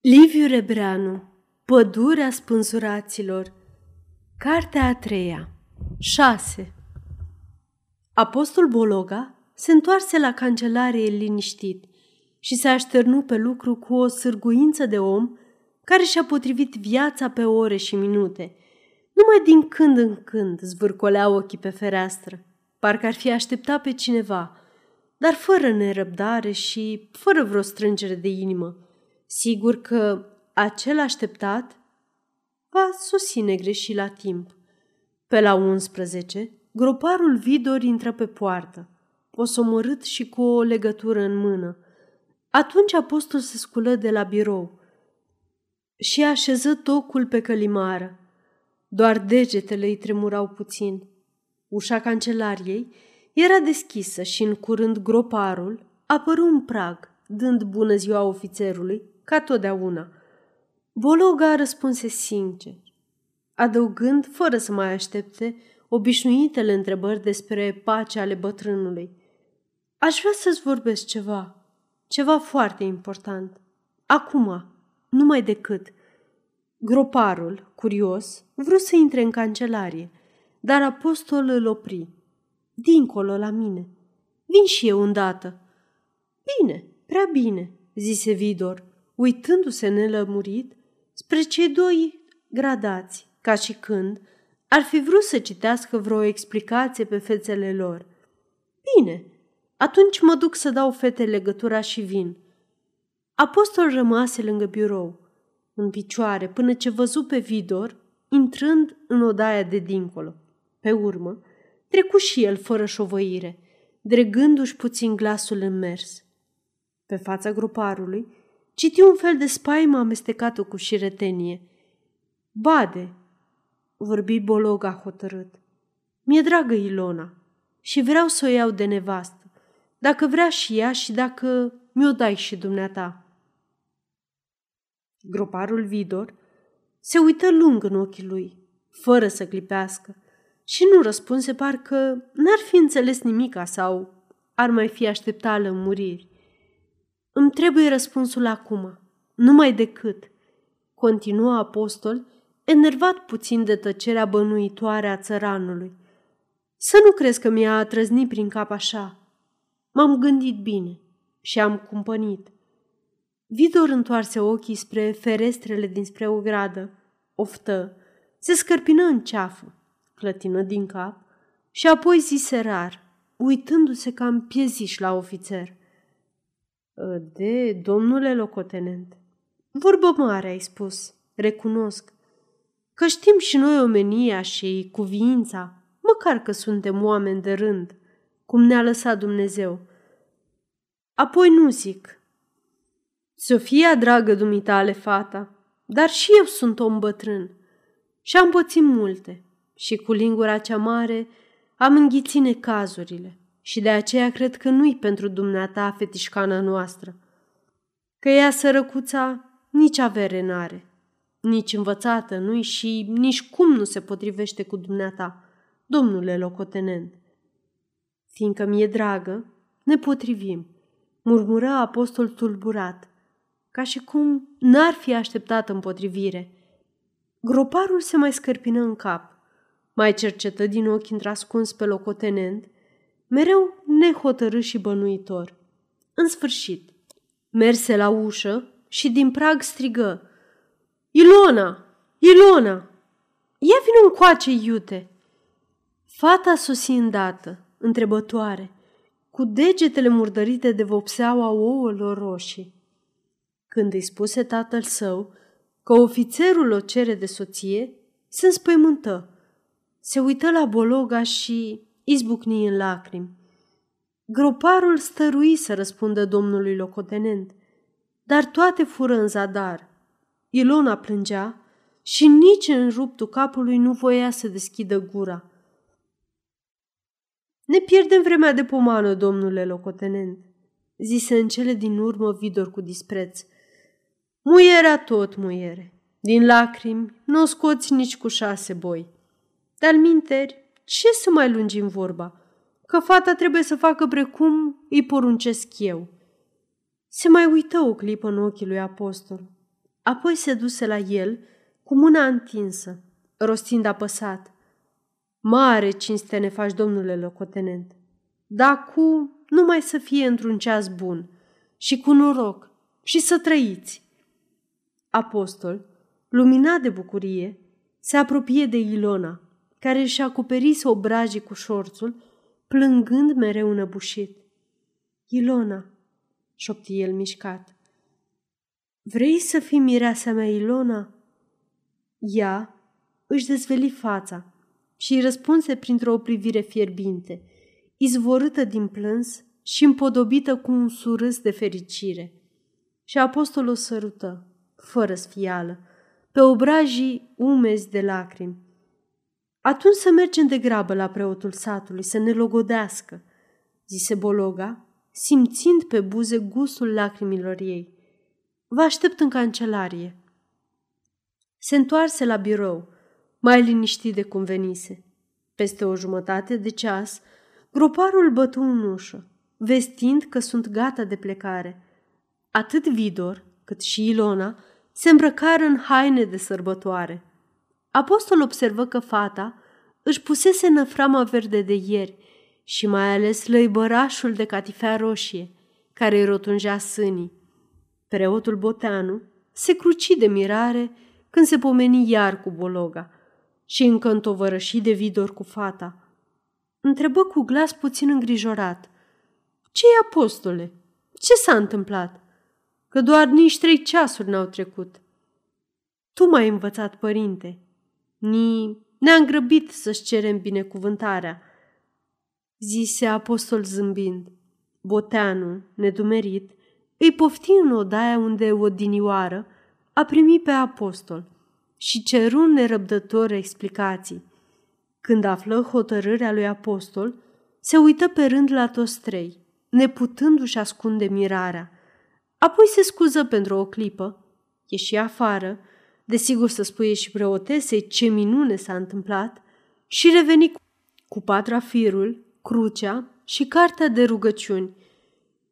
Liviu Rebreanu Pădurea spânzuraților Cartea a treia 6 Apostol Bologa se întoarse la cancelarie liniștit și se așternu pe lucru cu o sârguință de om care și-a potrivit viața pe ore și minute. Numai din când în când zvârcolea ochii pe fereastră, parcă ar fi așteptat pe cineva, dar fără nerăbdare și fără vreo strângere de inimă – sigur că acel așteptat va sosi negreșit la timp. Pe la 11, groparul Vidor intră pe poartă, posomorât și cu o legătură în mână. Atunci apostol se sculă de la birou și așeză tocul pe călimară. Doar degetele îi tremurau puțin. Ușa cancelariei era deschisă și în curând groparul apăru un prag, dând bună ziua ofițerului, ca totdeauna. Bologa răspunse sincer, adăugând, fără să mai aștepte, obișnuitele întrebări despre pacea ale bătrânului. Aș vrea să-ți vorbesc ceva, ceva foarte important. Acum, numai decât. Groparul, curios, vrut să intre în cancelarie, dar apostol îl opri. Dincolo la mine. Vin și eu îndată. Bine, prea bine, zise Vidor, uitându-se nelămurit spre cei doi gradați, ca și când ar fi vrut să citească vreo explicație pe fețele lor. Bine, atunci mă duc să dau fete legătura și vin. Apostol rămase lângă birou, în picioare, până ce văzu pe Vidor, intrând în odaia de dincolo. Pe urmă, trecu și el fără șovăire, dregându-și puțin glasul în mers. Pe fața gruparului Citi un fel de spaimă amestecată cu șiretenie. Bade, vorbi Bologa hotărât. Mi-e dragă Ilona și vreau să o iau de nevastă, dacă vrea și ea și dacă mi-o dai și dumneata. Groparul Vidor se uită lung în ochii lui, fără să clipească, și nu răspunse parcă n-ar fi înțeles nimica sau ar mai fi așteptat lămuriri. Îmi trebuie răspunsul acum, numai decât, continuă apostol, enervat puțin de tăcerea bănuitoare a țăranului. Să nu crezi că mi-a trăznit prin cap așa. M-am gândit bine și am cumpănit. Vidor întoarse ochii spre ferestrele dinspre o gradă, oftă, se scărpină în ceafă, clătină din cap și apoi zise rar, uitându-se cam pieziș la ofițer. De domnule locotenent. Vorbă mare, ai spus, recunosc. Că știm și noi omenia și cuviința, măcar că suntem oameni de rând, cum ne-a lăsat Dumnezeu. Apoi nu zic. Sofia, dragă dumitale, fata, dar și eu sunt om bătrân și am pățit multe și cu lingura cea mare am înghițit necazurile și de aceea cred că nu-i pentru dumneata fetișcana noastră. Că ea sărăcuța nici avere n-are, nici învățată nu-i și nici cum nu se potrivește cu dumneata, domnule locotenent. Fiindcă mi-e dragă, ne potrivim, murmură apostol tulburat, ca și cum n-ar fi așteptat împotrivire. Groparul se mai scărpină în cap, mai cercetă din ochi întrascuns pe locotenent – mereu nehotărât și bănuitor. În sfârșit, merse la ușă și din prag strigă Ilona! Ilona! Ia vină încoace, iute! Fata sosi îndată, întrebătoare, cu degetele murdărite de vopseaua ouălor roșii. Când îi spuse tatăl său că ofițerul o cere de soție, se înspăimântă. Se uită la Bologa și izbucni în lacrimi. Groparul stărui să răspundă domnului locotenent, dar toate fură în zadar. Ilona plângea și nici în ruptul capului nu voia să deschidă gura. Ne pierdem vremea de pomană, domnule locotenent, zise în cele din urmă Vidor cu dispreț. Muierea tot muiere. Din lacrimi nu o scoți nici cu șase boi. Dar minteri, ce să mai lungim vorba? Că fata trebuie să facă precum îi poruncesc eu. Se mai uită o clipă în ochii lui apostol. apoi se duse la el cu mâna întinsă, rostind apăsat. Mare cinste ne faci, domnule locotenent, dar cu numai să fie într-un ceas bun și cu noroc și să trăiți. Apostol, luminat de bucurie, se apropie de Ilona, care își acoperise obrajii cu șorțul, plângând mereu înăbușit. Ilona, șopti el mișcat. Vrei să fii mireasa mea, Ilona? Ea își dezveli fața și îi răspunse printr-o privire fierbinte, izvorâtă din plâns și împodobită cu un surâs de fericire. Și apostolul sărută, fără sfială, pe obrajii umezi de lacrimi. Atunci să mergem de grabă la preotul satului, să ne logodească, zise Bologa, simțind pe buze gustul lacrimilor ei. Vă aștept în cancelarie. Se întoarse la birou, mai liniștit de cum venise. Peste o jumătate de ceas, groparul bătu în ușă, vestind că sunt gata de plecare. Atât Vidor, cât și Ilona se îmbrăcară în haine de sărbătoare. Apostol observă că fata își pusese năframa verde de ieri și mai ales lăibărașul de catifea roșie, care îi rotunjea sânii. Preotul Boteanu se cruci de mirare când se pomeni iar cu Bologa și încă întovărășit de vidor cu fata. Întrebă cu glas puțin îngrijorat. Ce-i, apostole? Ce s-a întâmplat?" că doar nici trei ceasuri n-au trecut. Tu m-ai învățat, părinte. Ni ne-am grăbit să-ți cerem binecuvântarea, zise apostol zâmbind. Boteanu, nedumerit, îi pofti în odaia unde odinioară a primit pe apostol și ceru nerăbdător explicații. Când află hotărârea lui apostol, se uită pe rând la toți trei, neputându-și ascunde mirarea – Apoi se scuză pentru o clipă, ieși afară, desigur să spuie și preotesei ce minune s-a întâmplat, și reveni cu patrafirul, crucea și cartea de rugăciuni.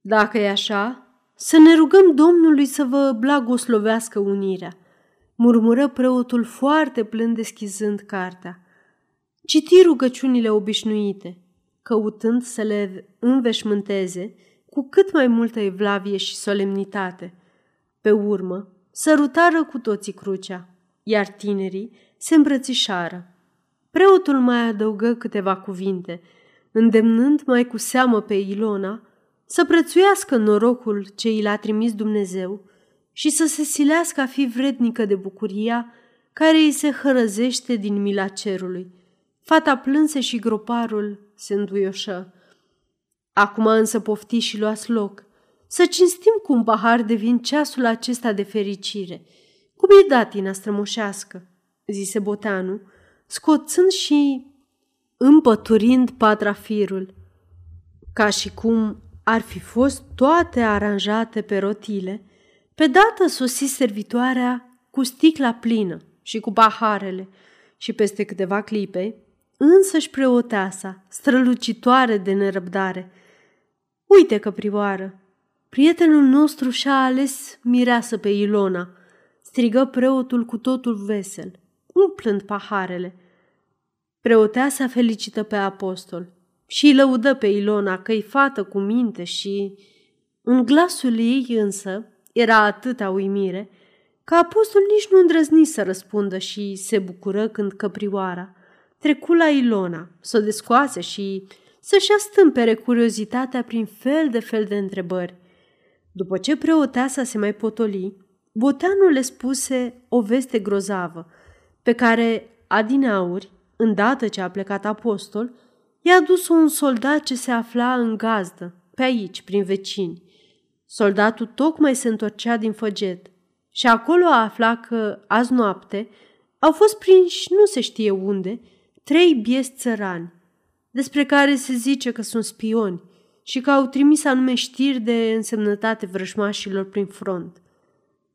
Dacă e așa, să ne rugăm Domnului să vă blagoslovească unirea, murmură preotul foarte plând deschizând cartea. Citi rugăciunile obișnuite, căutând să le înveșmânteze cu cât mai multă evlavie și solemnitate. Pe urmă, sărutară cu toții crucea, iar tinerii se îmbrățișară. Preotul mai adăugă câteva cuvinte, îndemnând mai cu seamă pe Ilona să prețuiască norocul ce i l-a trimis Dumnezeu și să se silească a fi vrednică de bucuria care îi se hărăzește din mila cerului. Fata plânse și groparul se înduioșă. Acum însă pofti și luați loc. Să cinstim cu un pahar de vin ceasul acesta de fericire. Cum e datina strămoșească, zise Boteanu, scoțând și împăturind patrafirul, ca și cum ar fi fost toate aranjate pe rotile. Pe dată sosi servitoarea cu sticla plină și cu paharele și peste câteva clipe, însăși preoteasa, strălucitoare de nerăbdare – Uite, căprioară, prietenul nostru și-a ales mireasă pe Ilona, strigă preotul cu totul vesel, umplând paharele. Preoteasa felicită pe apostol și îi lăudă pe Ilona că-i fată cu minte și... În glasul ei însă era atâta uimire că apostol nici nu îndrăzni să răspundă și se bucură când căprioara trecu la Ilona, să o descoase și să-și astâmpere curiozitatea prin fel de fel de întrebări. După ce preoteasa se mai potoli, Boteanul le spuse o veste grozavă, pe care Adinauri, îndată ce a plecat apostol, i-a dus un soldat ce se afla în gazdă, pe aici, prin vecini. Soldatul tocmai se întorcea din făget și acolo a aflat că, azi noapte, au fost prinși nu se știe unde, trei biesti țărani, despre care se zice că sunt spioni și că au trimis anume știri de însemnătate vrășmașilor prin front.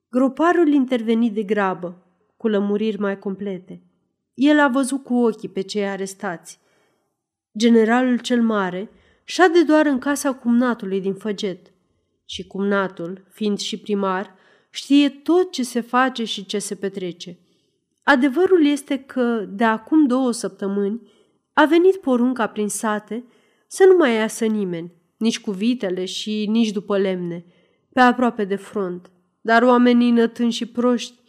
Groparul interveni de grabă, cu lămuriri mai complete. El a văzut cu ochii pe cei arestați. Generalul cel mare șade doar în casa cumnatului din Făget și cumnatul, fiind și primar, știe tot ce se face și ce se petrece. Adevărul este că, de acum două săptămâni, a venit porunca prin sate să nu mai iasă nimeni, nici cu vitele și nici după lemne, pe aproape de front. Dar oamenii nătâni și proști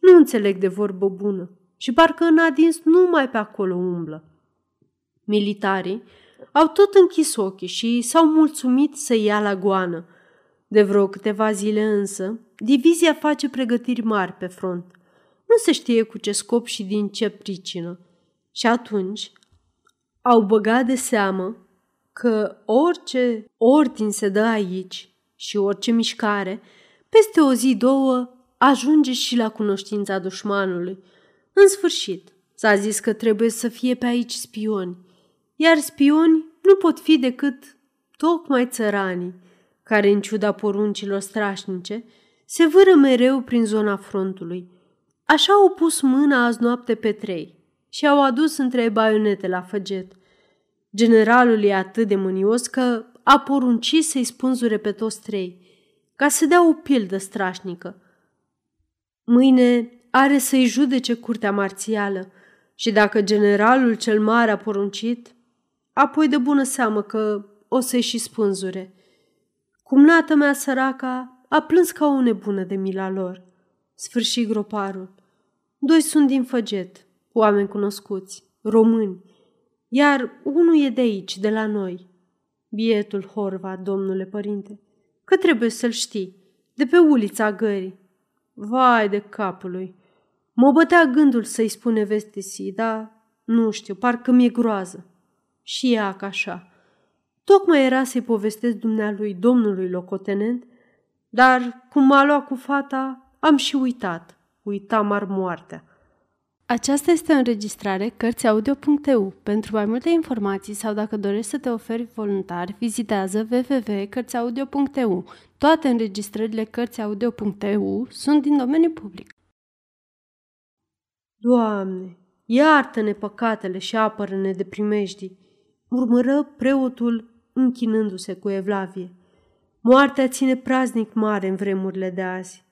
nu înțeleg de vorbă bună și parcă în adins numai pe acolo umblă. Militarii au tot închis ochii și s-au mulțumit să ia la goană. De vreo câteva zile însă, divizia face pregătiri mari pe front. Nu se știe cu ce scop și din ce pricină. Și atunci au băgat de seamă că orice ordin se dă aici și orice mișcare, peste o zi, două, ajunge și la cunoștința dușmanului. În sfârșit, s-a zis că trebuie să fie pe aici spioni, iar spioni nu pot fi decât tocmai țăranii, care, în ciuda poruncilor strașnice, se vâră mereu prin zona frontului. Așa au pus mâna azi noapte pe trei și au adus între baionete la făget. Generalul e atât de mânios că a poruncit să-i spânzure pe toți trei, ca să dea o pildă strașnică. Mâine are să-i judece curtea marțială și dacă generalul cel mare a poruncit, apoi de bună seamă că o să-i și spânzure. Cumnata mea săraca a plâns ca o nebună de mila lor. Sfârși groparul. Doi sunt din Făget, oameni cunoscuți, români, iar unul e de aici, de la noi. Bietul Horva, domnule părinte, că trebuie să-l știi, de pe ulița gării. Vai de capul lui! Mă bătea gândul să-i spune vestisi, dar nu știu, parcă mi-e groază. Și ea ca așa. Tocmai era să-i povestesc dumnealui domnului locotenent, dar cum m-a luat cu fata, am și uitat. Uitam ar moartea. Aceasta este o înregistrare Cărțiaudio.eu. Pentru mai multe informații sau dacă dorești să te oferi voluntar, vizitează www.cărțiaudio.eu. Toate înregistrările Cărțiaudio.eu sunt din domeniu public. Doamne, iartă-ne păcatele și apără-ne de primejdii, murmură preotul închinându-se cu evlavie. Moartea ține praznic mare în vremurile de azi.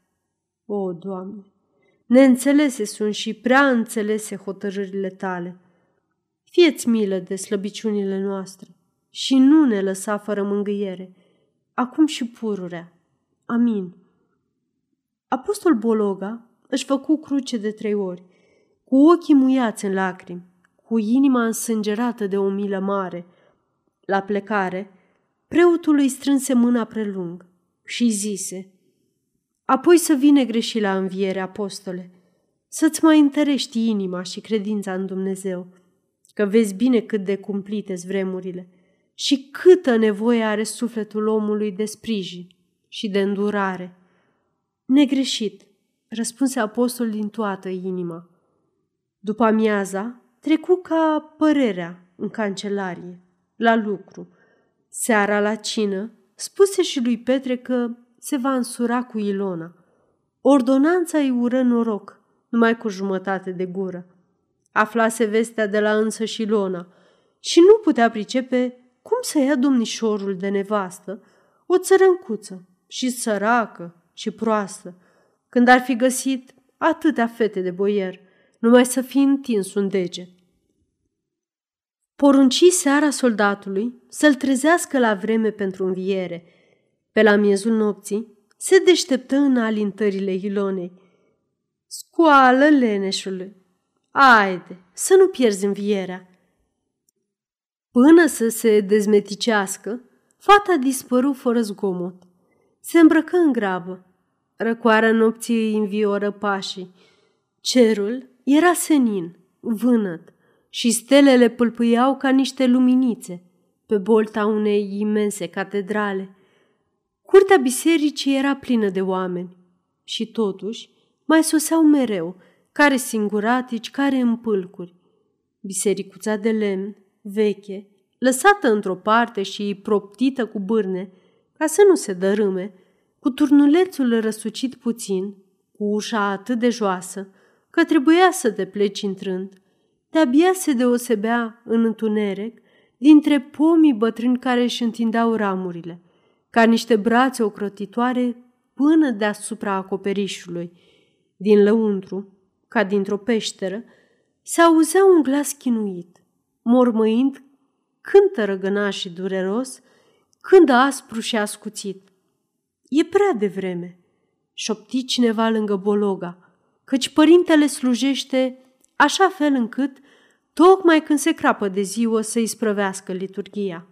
O, Doamne, neînțelese sunt și prea înțelese hotărârile tale. Fieți milă de slăbiciunile noastre și nu ne lăsa fără mângâiere, acum și pururea. Amin. Apostol Bologa își făcu cruce de trei ori, cu ochii muiați în lacrimi, cu inima însângerată de o milă mare. La plecare, preotul îi strânse mâna prelung și zise, Apoi să vine greși la înviere, apostole, să-ți mai întărești inima și credința în Dumnezeu, că vezi bine cât de cumplite vremurile și câtă nevoie are sufletul omului de sprijin și de îndurare. Negreșit, răspunse apostolul din toată inima. După amiaza, trecu ca părerea în cancelarie, la lucru. Seara la cină, spuse și lui Petre că se va însura cu Ilona. Ordonanța îi ură noroc, numai cu jumătate de gură. Aflase vestea de la însă și Ilona și nu putea pricepe cum să ia domnișorul de nevastă o țărâncuță și săracă și proastă, când ar fi găsit atâtea fete de boier, numai să fi întins un dege. Porunci seara soldatului să-l trezească la vreme pentru înviere – pe la miezul nopții, se deșteptă în alintările Ilonei. Scoală leneșului! Aide, să nu pierzi învierea! Până să se dezmeticească, fata dispăru fără zgomot. Se îmbrăcă în grabă. Răcoarea nopții îi învioră pașii. Cerul era senin, vânăt, și stelele pâlpâiau ca niște luminițe pe bolta unei imense catedrale. Curtea bisericii era plină de oameni și totuși mai soseau mereu, care singuratici, care în pâlcuri. Bisericuța de lemn, veche, lăsată într-o parte și proptită cu bârne, ca să nu se dărâme, cu turnulețul răsucit puțin, cu ușa atât de joasă, că trebuia să te pleci intrând, de-abia se deosebea în întuneric dintre pomii bătrâni care își întindeau ramurile – ca niște brațe ocrotitoare până deasupra acoperișului. Din lăuntru, ca dintr-o peșteră, se auzea un glas chinuit, mormăind când tărăgăna și dureros, când aspru și ascuțit. E prea devreme, șopti cineva lângă Bologa, căci părintele slujește așa fel încât, tocmai când se crapă de ziua, să-i sprăvească liturgia.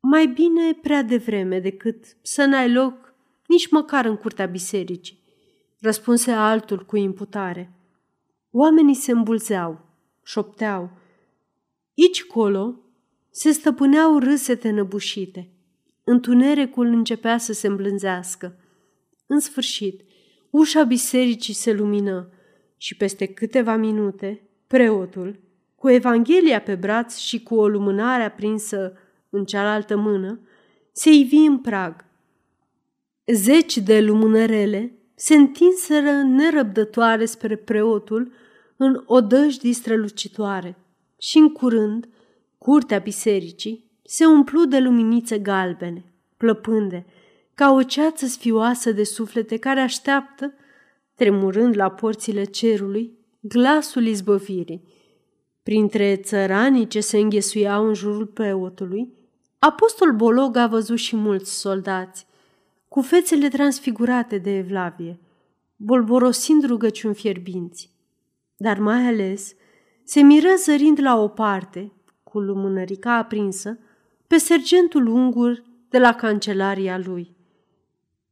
Mai bine prea devreme decât să n-ai loc nici măcar în curtea bisericii, răspunse altul cu imputare. Oamenii se îmbulzeau, șopteau. Ici colo se stăpâneau râsete năbușite. Întunericul începea să se îmblânzească. În sfârșit, ușa bisericii se lumină și peste câteva minute, preotul, cu Evanghelia pe braț și cu o lumânare aprinsă în cealaltă mână, se ivi în prag. Zeci de lumânărele se întinseră nerăbdătoare spre preotul în odăjdii strălucitoare și în curând curtea bisericii se umplu de luminițe galbene, plăpânde, ca o ceață sfioasă de suflete care așteaptă, tremurând la porțile cerului, glasul izbăvirii. Printre țăranii ce se înghesuiau în jurul preotului, apostol Bolog a văzut și mulți soldați, cu fețele transfigurate de evlavie, bolborosind rugăciuni fierbinți. Dar mai ales se miră zărind la o parte, cu lumânărica aprinsă, pe sergentul ungur de la cancelaria lui.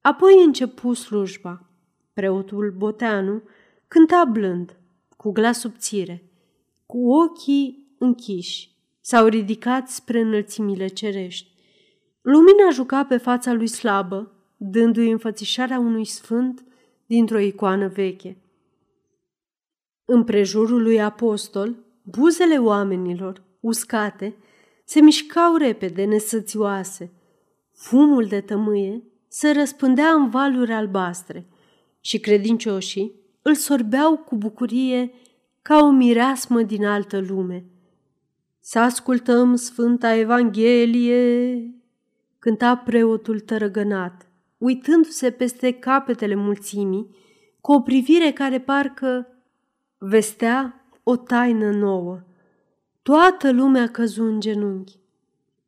Apoi începu slujba. Preotul Boteanu cânta blând, cu glas subțire, cu ochii închiși, s-au ridicat spre înălțimile cerești. Lumina juca pe fața lui slabă, dându-i înfățișarea unui sfânt dintr-o icoană veche. În prejurul lui apostol, buzele oamenilor, uscate, se mișcau repede, nesățioase. Fumul de tămâie se răspândea în valuri albastre și credincioșii îl sorbeau cu bucurie ca o mireasmă din altă lume. Să ascultăm Sfânta Evanghelie, cânta preotul tărăgănat, uitându-se peste capetele mulțimii, cu o privire care parcă vestea o taină nouă. Toată lumea căzu în genunchi.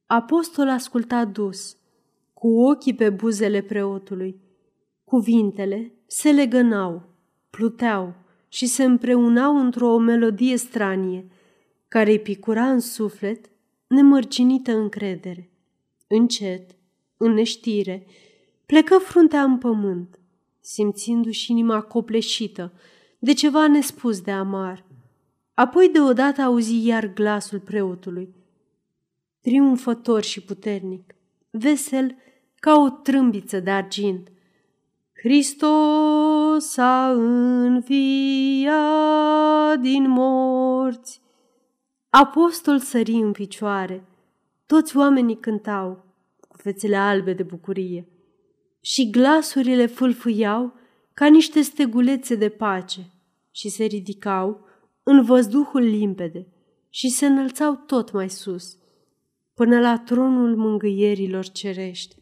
Apostol asculta dus, cu ochii pe buzele preotului. Cuvintele se legănau, pluteau și se împreunau într-o melodie stranie, care îi picura în suflet nemărginită încredere. Încet, în neștire, plecă fruntea în pământ, simțindu-și inima copleșită de ceva nespus de amar. Apoi deodată auzi iar glasul preotului, triumfător și puternic, vesel ca o trâmbiță de argint. Hristos a înviat din morți. Apostol sări în picioare. Toți oamenii cântau cu fețele albe de bucurie și glasurile fâlfâiau ca niște stegulețe de pace și se ridicau în văzduhul limpede și se înălțau tot mai sus, până la tronul mângâierilor cerești.